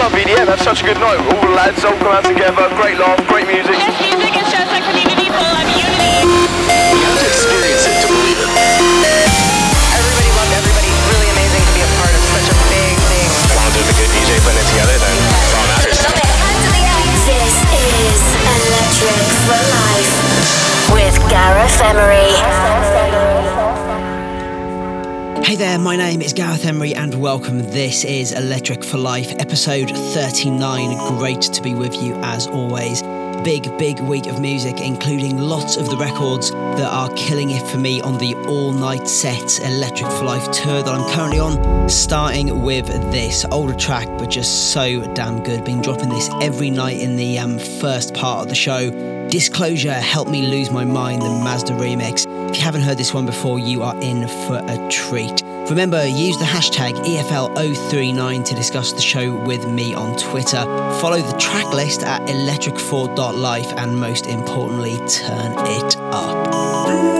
Club EDM had such a good night. All the lads all come out together, great laugh, great music. Yes, music is just a community full of unity. You have to experience it to believe it. Everybody loved everybody. It's Really amazing to be a part of such a big thing. As Long as there's a good DJ putting it together, then that's all that matters. This is Electric for Life with Gareth Emery. Hey there, my name is Gareth Emery and welcome. This is Electric for Life, episode 39. Great to be with you as always. Big, big week of music, including lots of the records that are killing it for me on the all night set Electric for Life tour that I'm currently on. Starting with this older track, but just so damn good. Been dropping this every night in the um, first part of the show. Disclosure helped me lose my mind, the Mazde remix. If you haven't heard this one before, you are in for a treat. Remember, use the hashtag E EFL039 to discuss the show with me on Twitter. Follow the track list at electric4.life and most importantly, turn it up.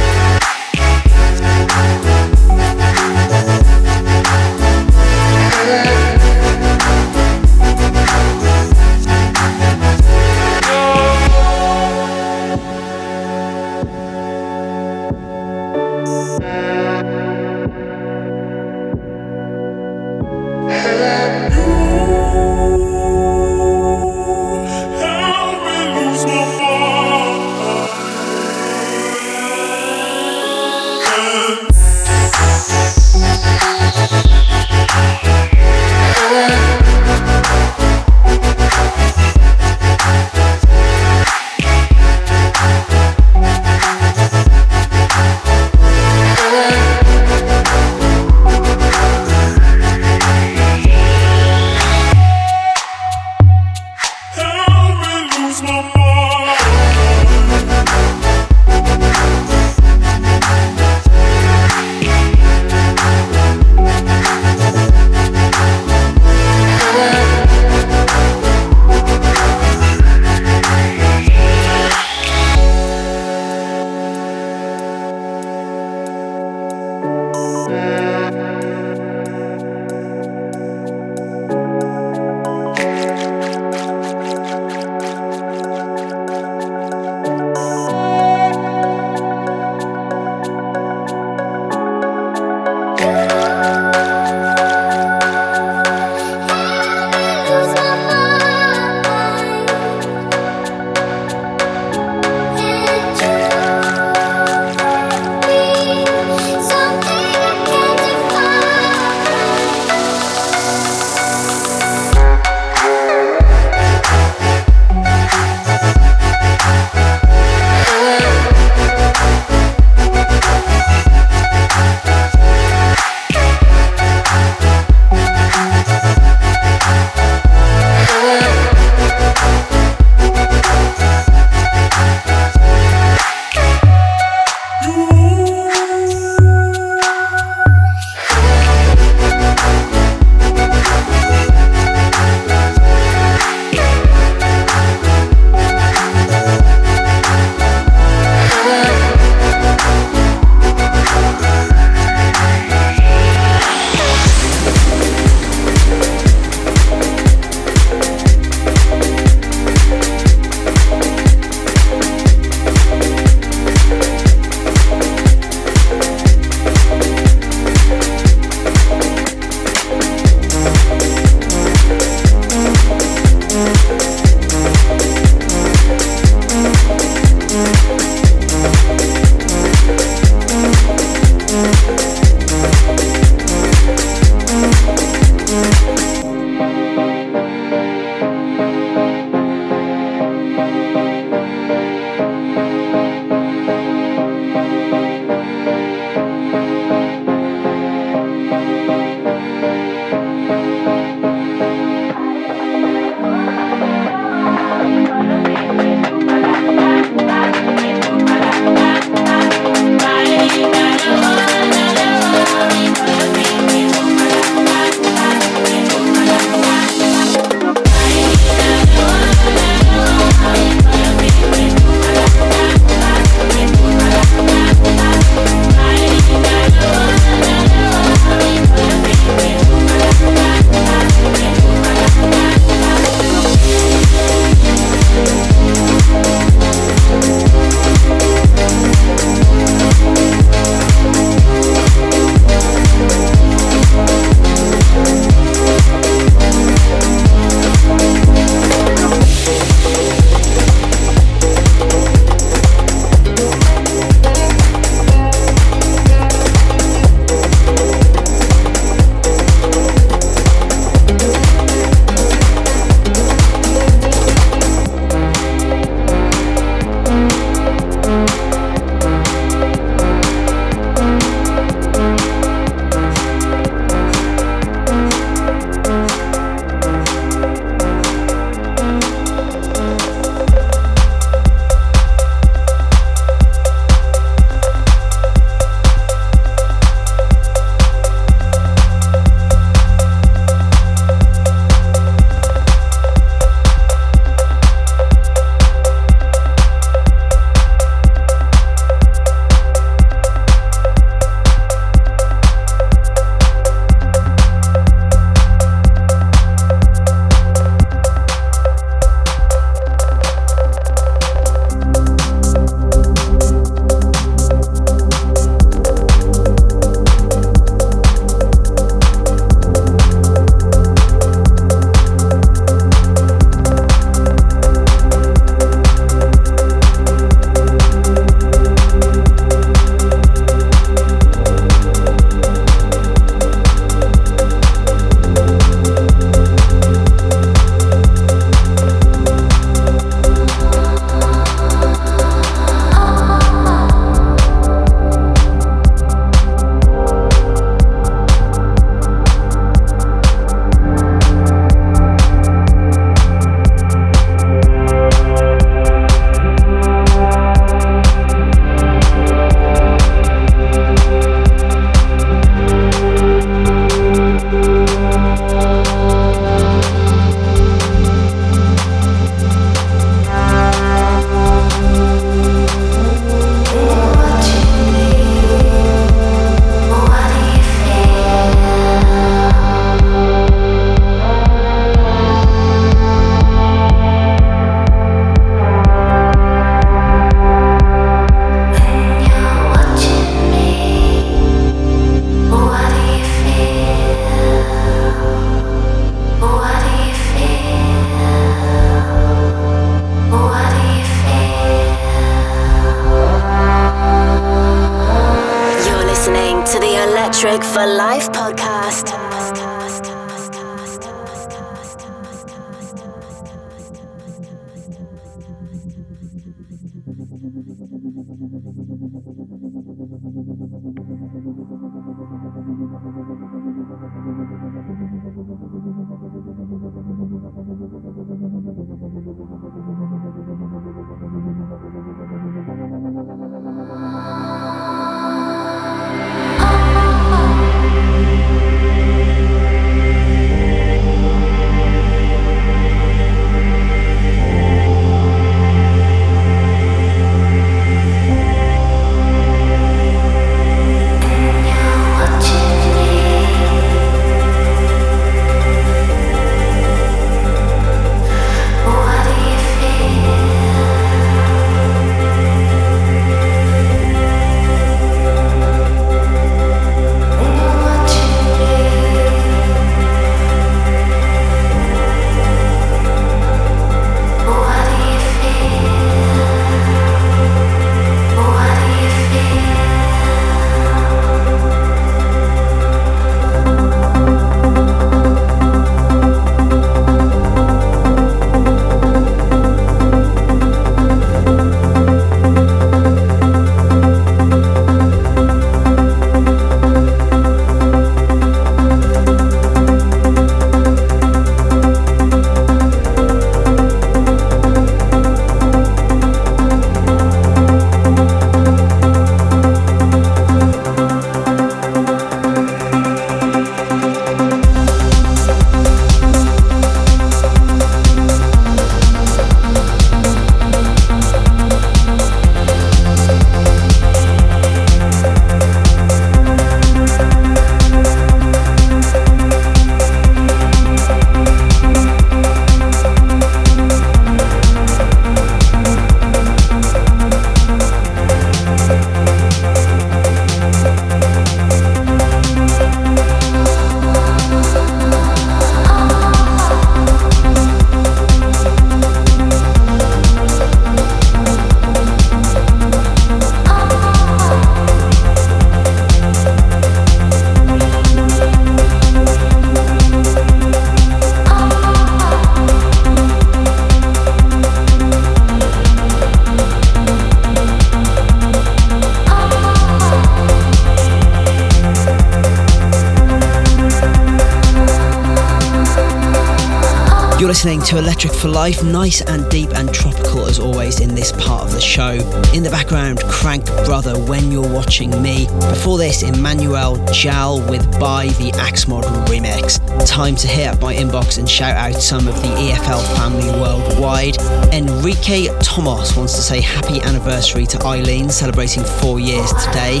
Listening to Electric for Life, nice and deep and tropical as always in this part of the show. In the background, Crank Brother, When You're Watching Me. Before this, Emmanuel Jal with By the Axmod remix. Time to hit up my inbox and shout out some of the EFL family worldwide. Enrique Thomas wants to say happy anniversary to Eileen, celebrating four years today.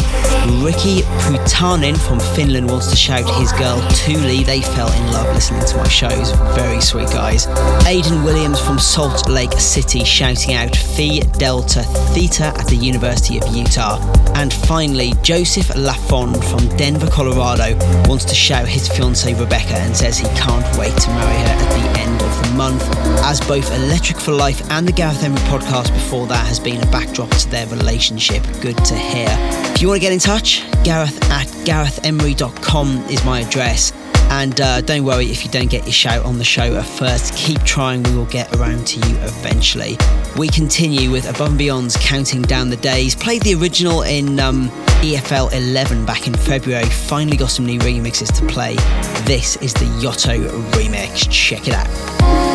Ricky Putanen from Finland wants to shout his girl Tuli. They fell in love listening to my shows. Very sweet guys. Aidan Williams from Salt Lake City shouting out Phi Delta Theta at the University of Utah. And finally, Joseph Lafond from Denver, Colorado wants to shout his fiancee Rebecca and says he can't wait to marry her at the end of the month. As both Electric for Life and the Gareth Emery podcast before that has been a backdrop to their relationship. Good to hear. If you want to get in touch, Gareth at garethemery.com is my address. And uh, don't worry if you don't get your shout on the show at first. Keep trying, we will get around to you eventually. We continue with Above and Beyond's Counting Down the Days. Played the original in um, EFL 11 back in February. Finally got some new remixes to play. This is the Yotto remix. Check it out.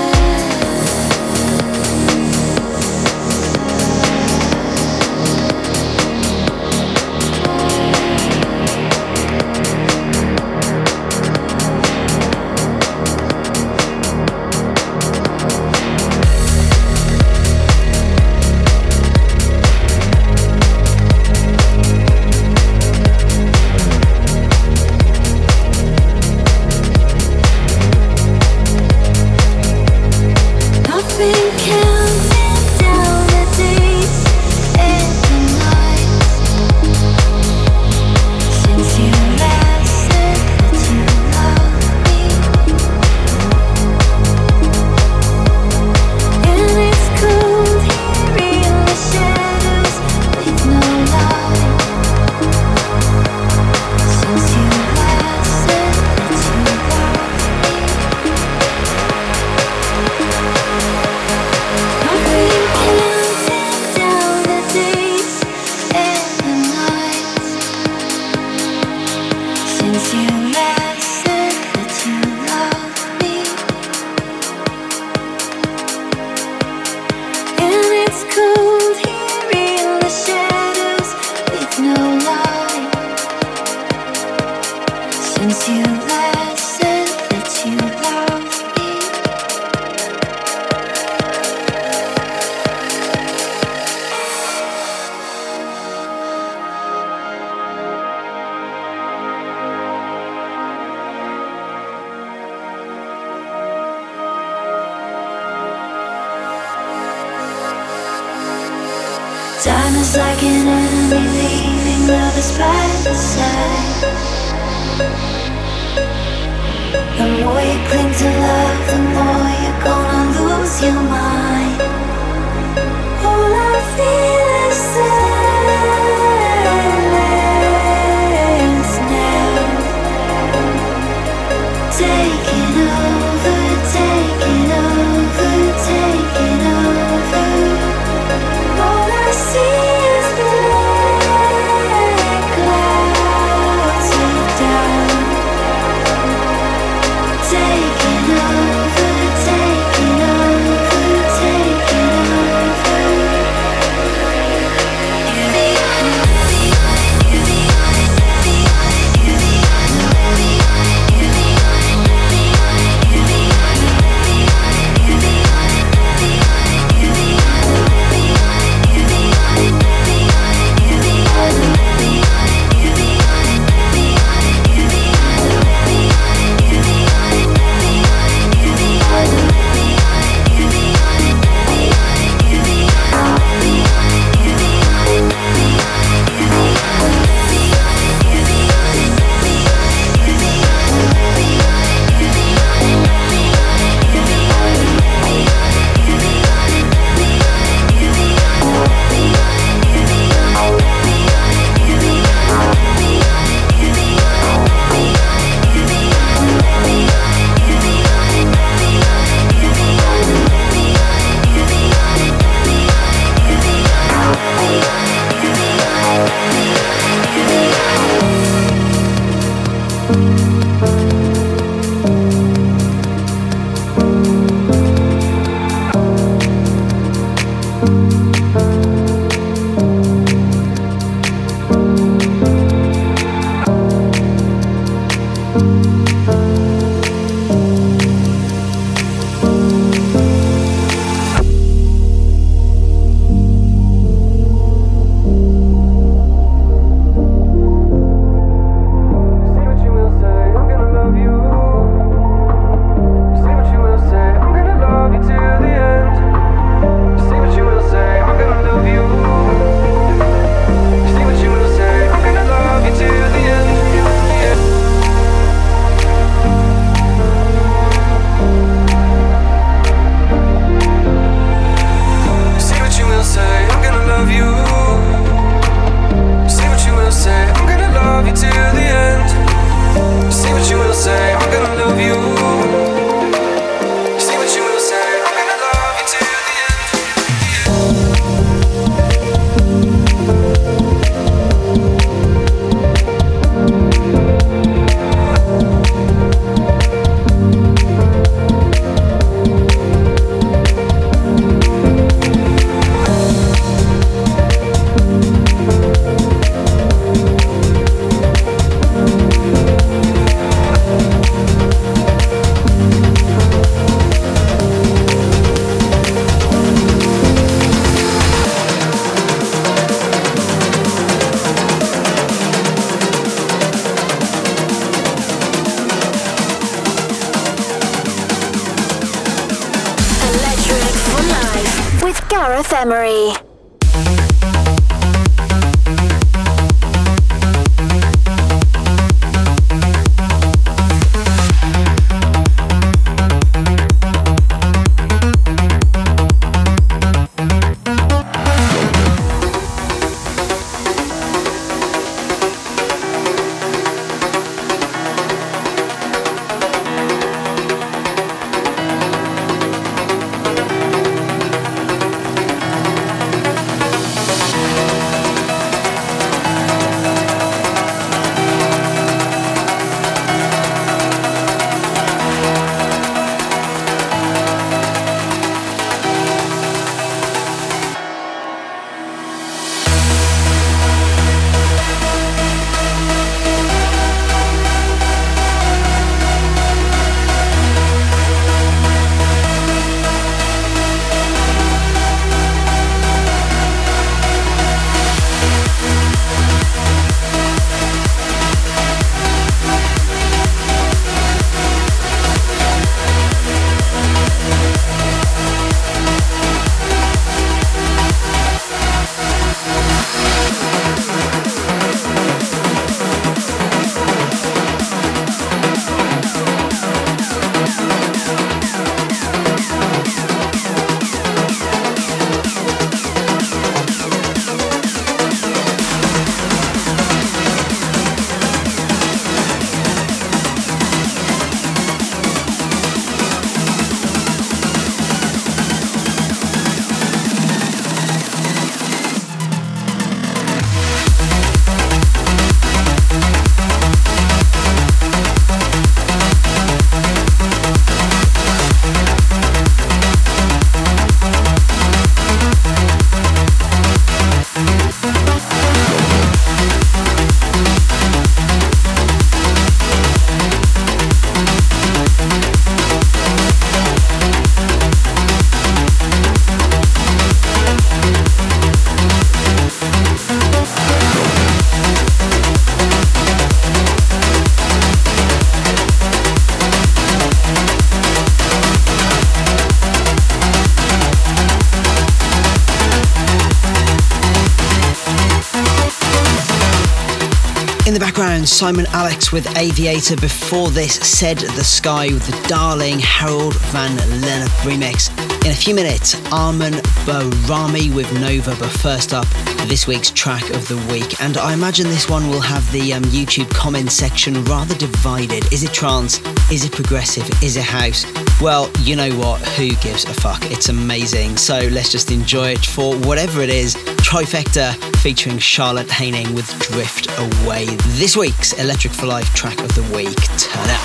Simon Alex with Aviator. Before this, Said the Sky with the darling Harold Van Lennep remix. In a few minutes, Armin Barami with Nova. But first up, this week's track of the week. And I imagine this one will have the um, YouTube comment section rather divided. Is it trance? Is it progressive? Is it house? Well, you know what? Who gives a fuck? It's amazing. So let's just enjoy it for whatever it is. Trifecta featuring Charlotte Haining with Drift Away. This week's Electric for Life track of the week. Turn up.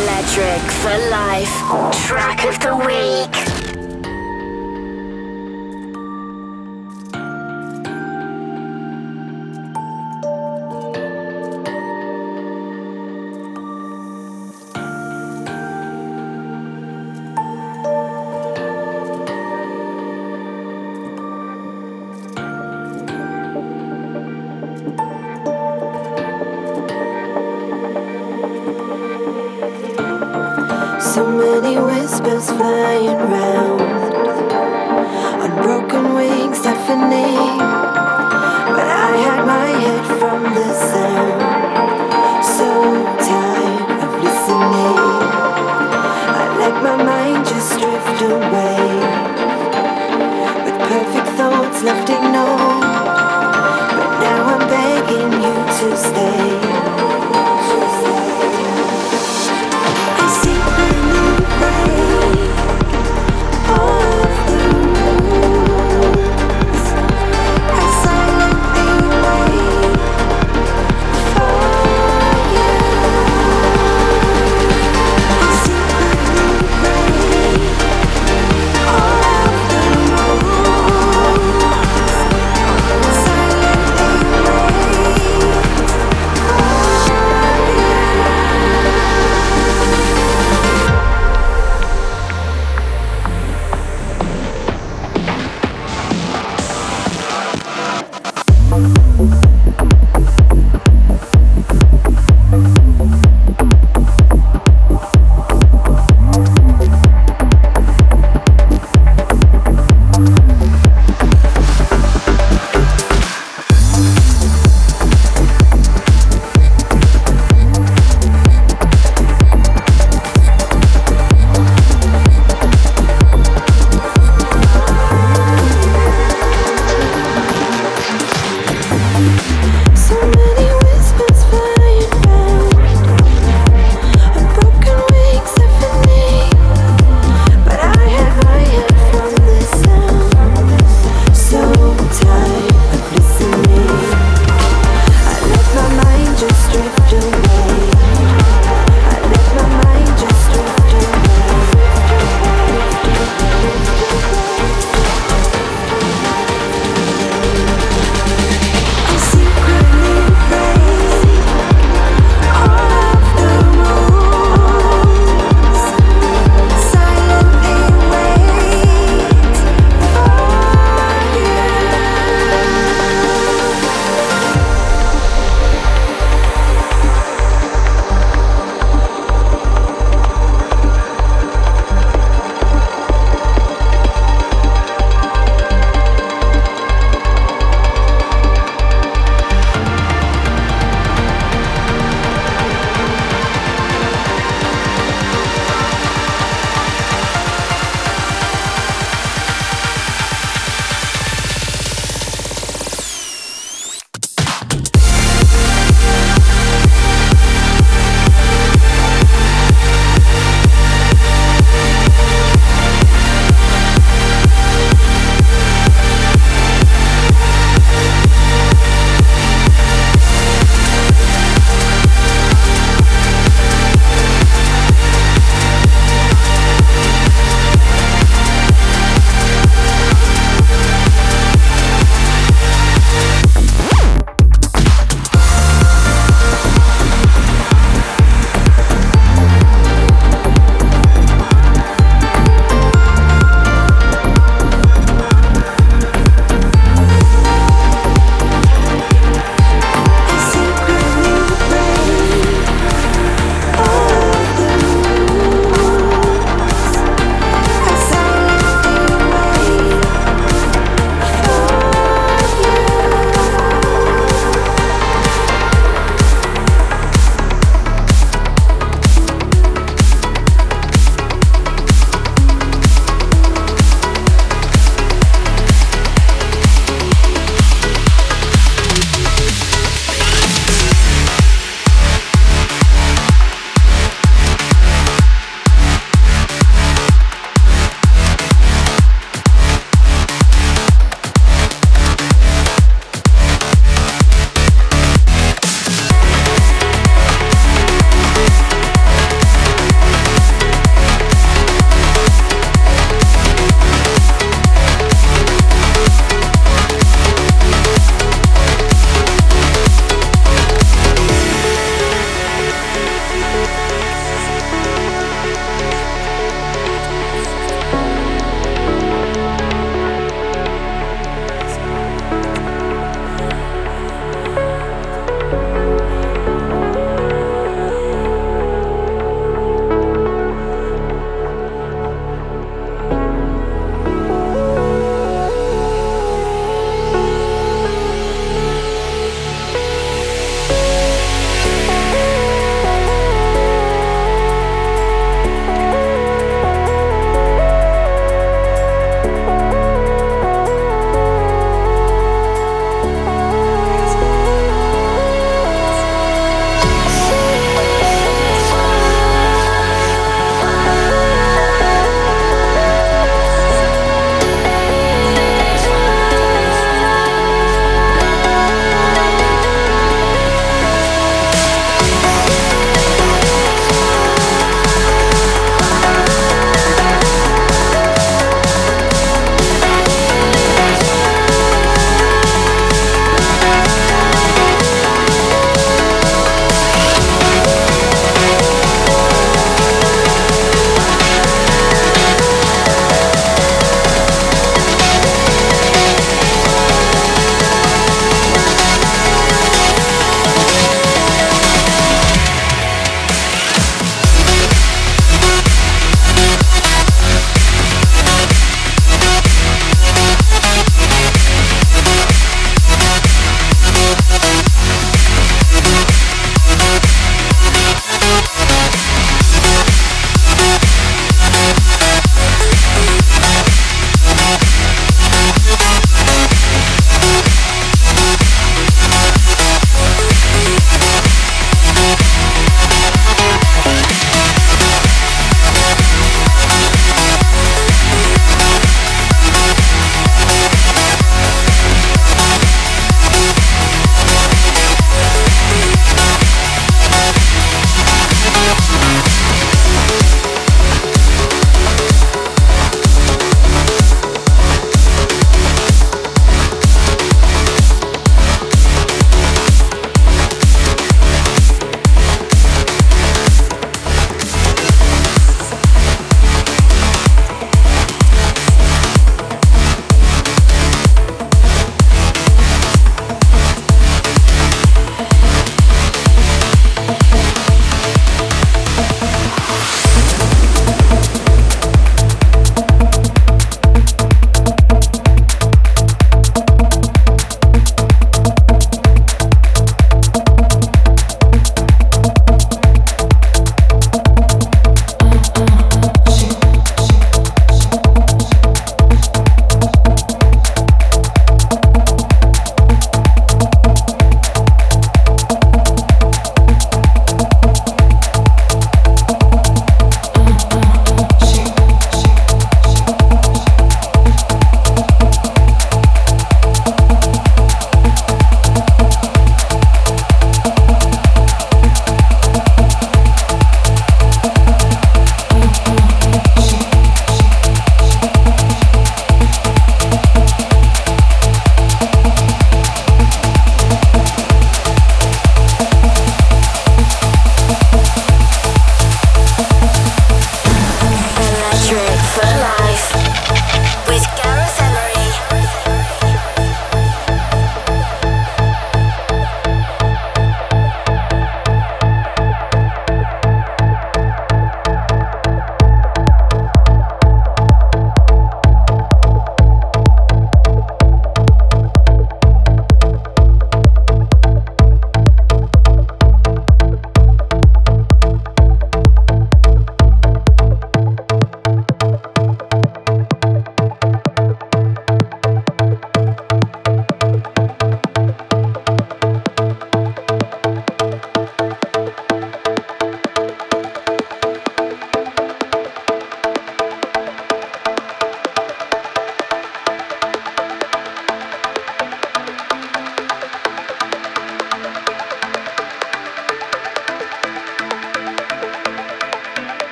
Electric for Life track of the week.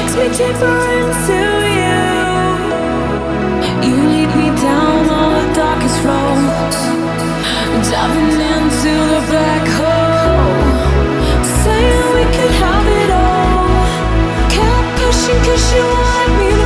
makes me deeper into you. You lead me down all the darkest roads, diving into the black hole. Saying we could have it all, kept pushing 'cause you want me.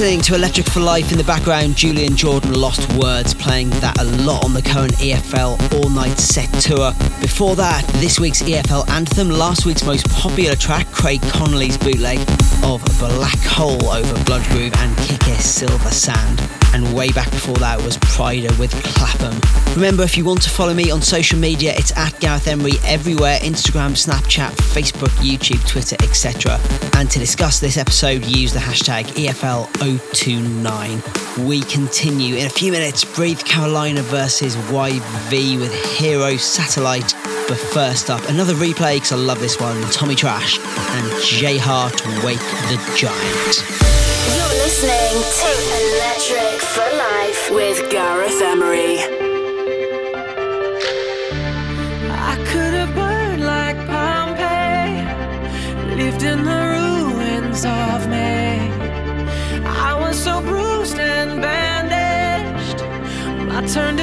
Listening to Electric for Life in the background. Julian Jordan Lost Words playing that a lot on the current EFL All Night Set Tour. Before that, this week's EFL anthem, last week's most popular track, Craig Connolly's bootleg of Black Hole over Blood Groove and Kick Silver Sand and way back before that was Pryda with Clapham. Remember, if you want to follow me on social media, it's at Gareth Emery everywhere Instagram, Snapchat, Facebook, YouTube, Twitter, etc. And to discuss this episode, use the hashtag EFL029. We continue in a few minutes. Breathe Carolina versus YV with Hero Satellite. But first up, another replay because I love this one Tommy Trash and JHart Wake the Giant. You're listening to for Life with Gareth Emery. I could have burned like Pompeii, lived in the ruins of me. I was so bruised and bandaged, my turn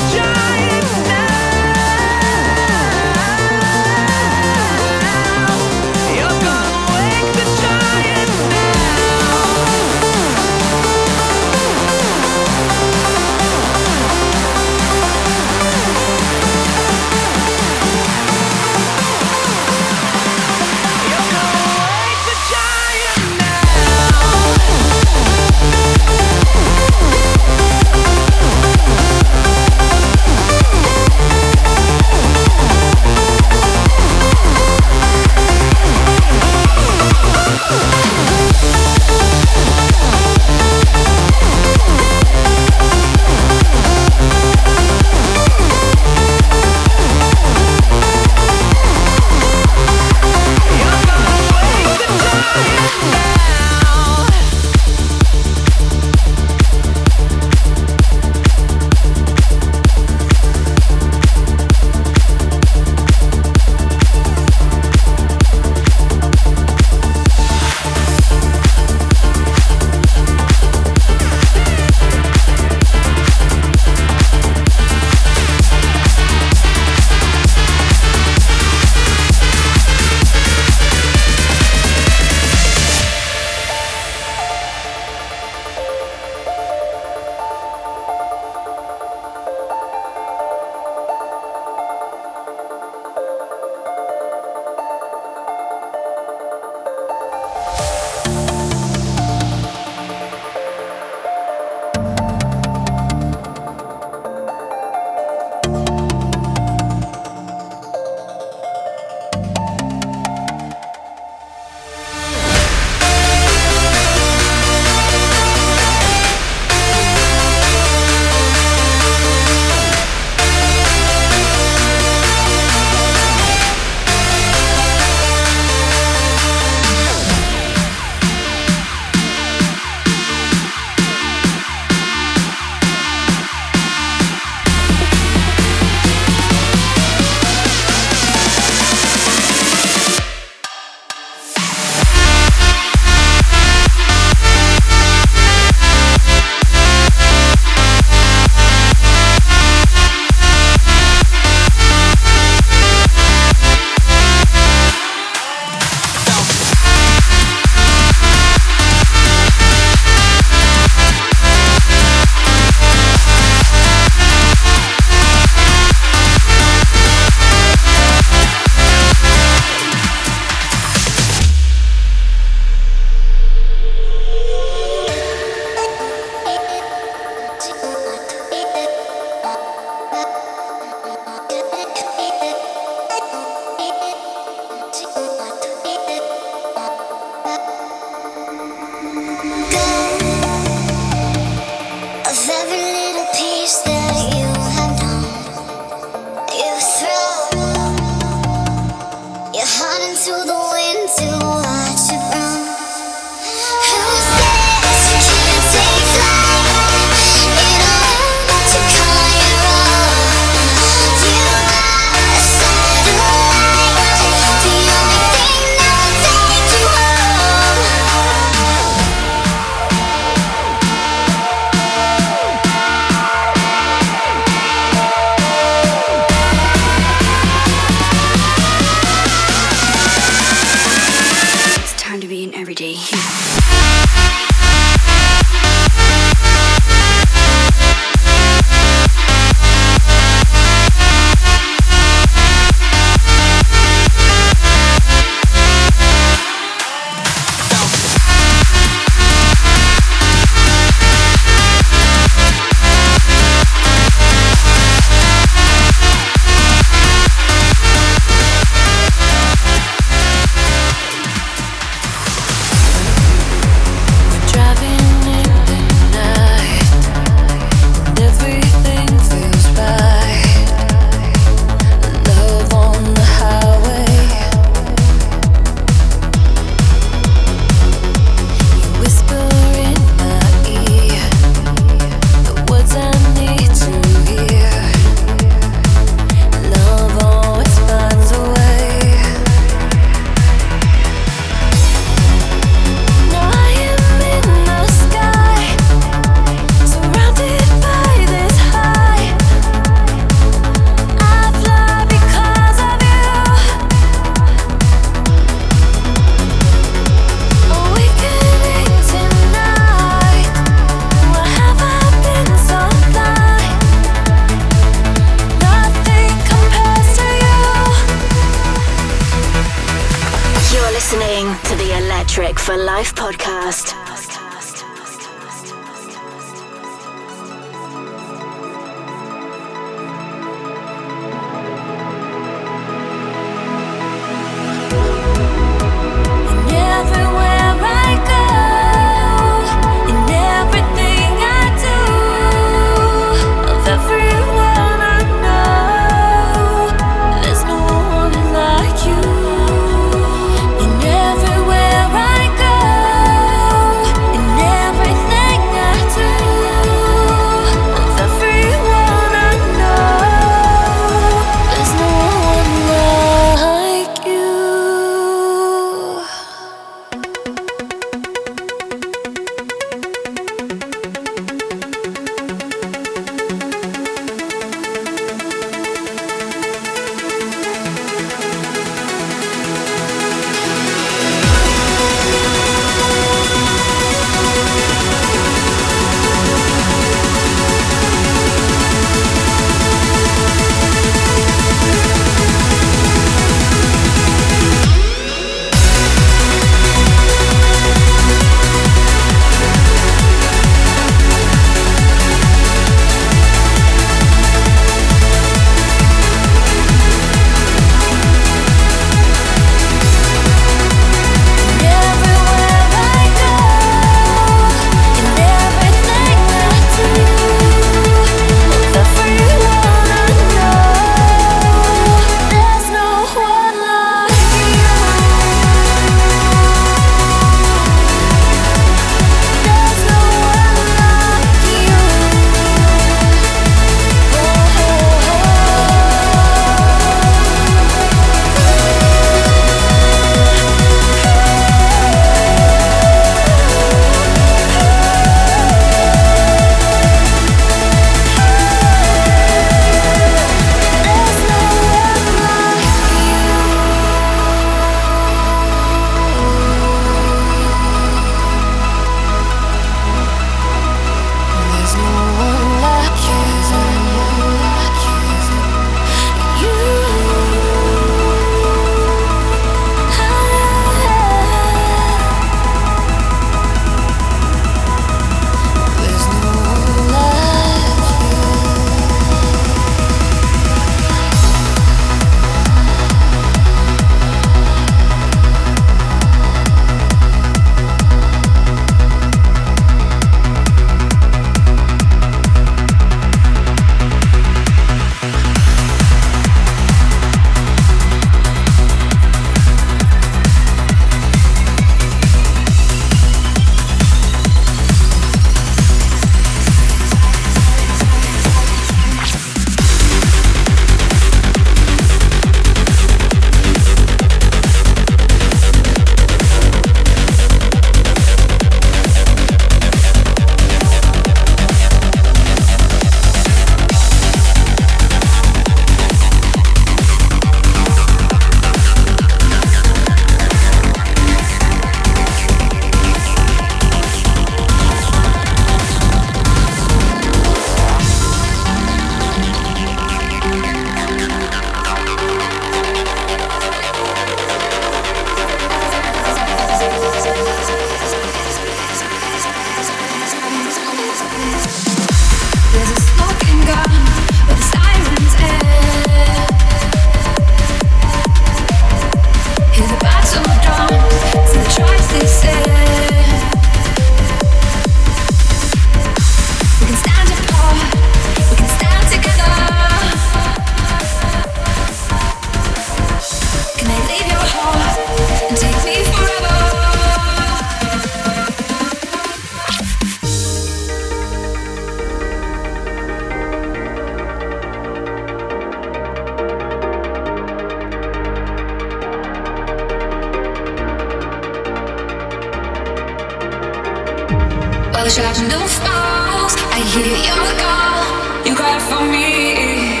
I hear your call. You cry for me,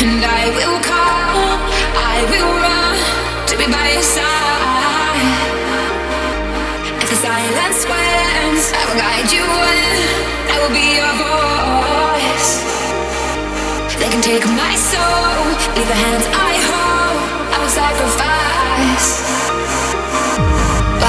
and I will come. I will run to be by your side. If the silence wins, I will guide you in. I will be your voice. They can take my soul, leave the hands I hold. I will sacrifice.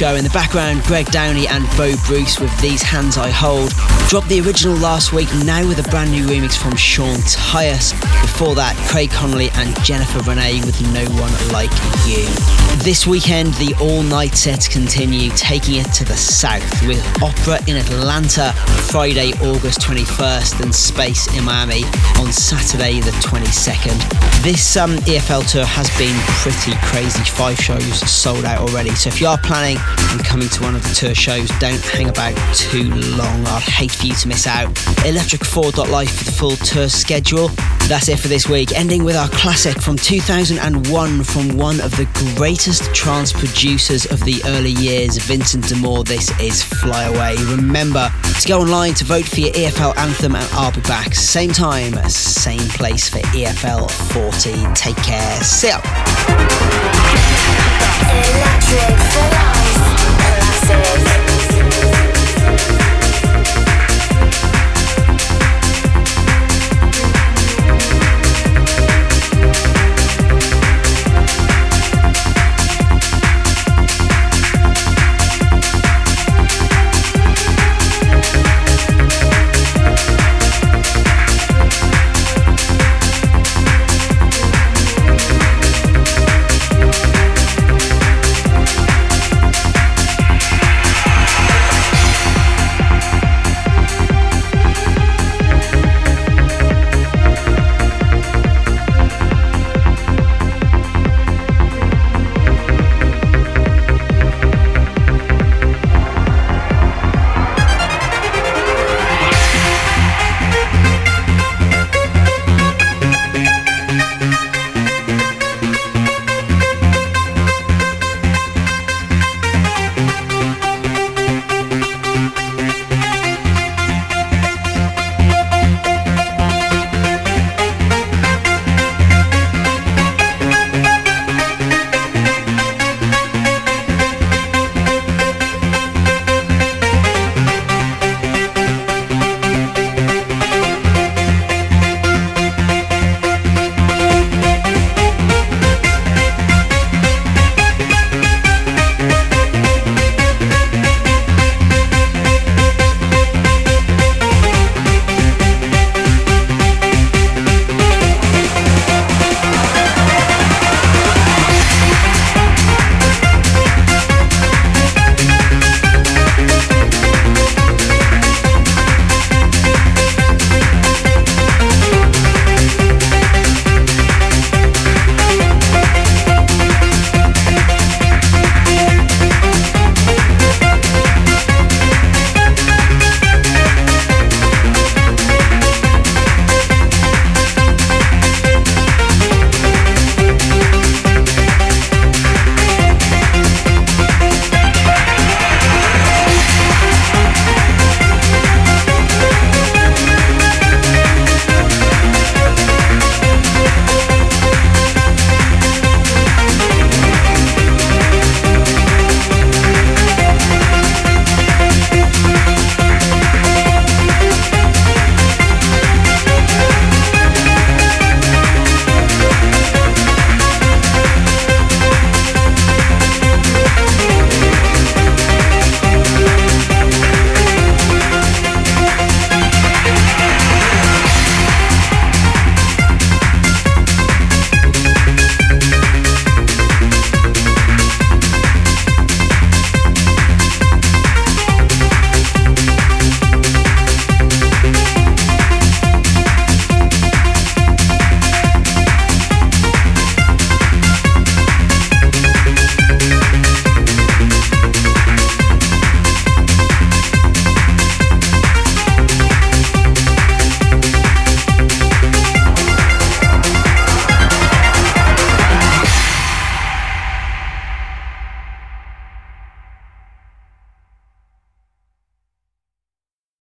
show. In the background, Greg Downey and Bo Bruce with These Hands I Hold. Dropped the original last week, now with a brand new remix from Sean Tyas. Before that, Craig Connolly and Jennifer Renee with No One Like You. This weekend, the all night sets continue, taking it to the south with Opera in Atlanta Friday, August 21st, and Space in Miami on Saturday, the 22nd. This um, EFL tour has been pretty crazy. Five shows sold out already. So if you are planning on coming to one of the tour shows, don't hang about too long. I'd hate for you to miss out. Electric4.life for the full tour schedule. That's it for this week, ending with our classic from 2001 from one of the greatest trance producers of the early years, Vincent de Moor. This is Fly Away. Remember to go online to vote for your EFL anthem, and I'll be back same time, same place for EFL 40. Take care. See ya. Electric for life.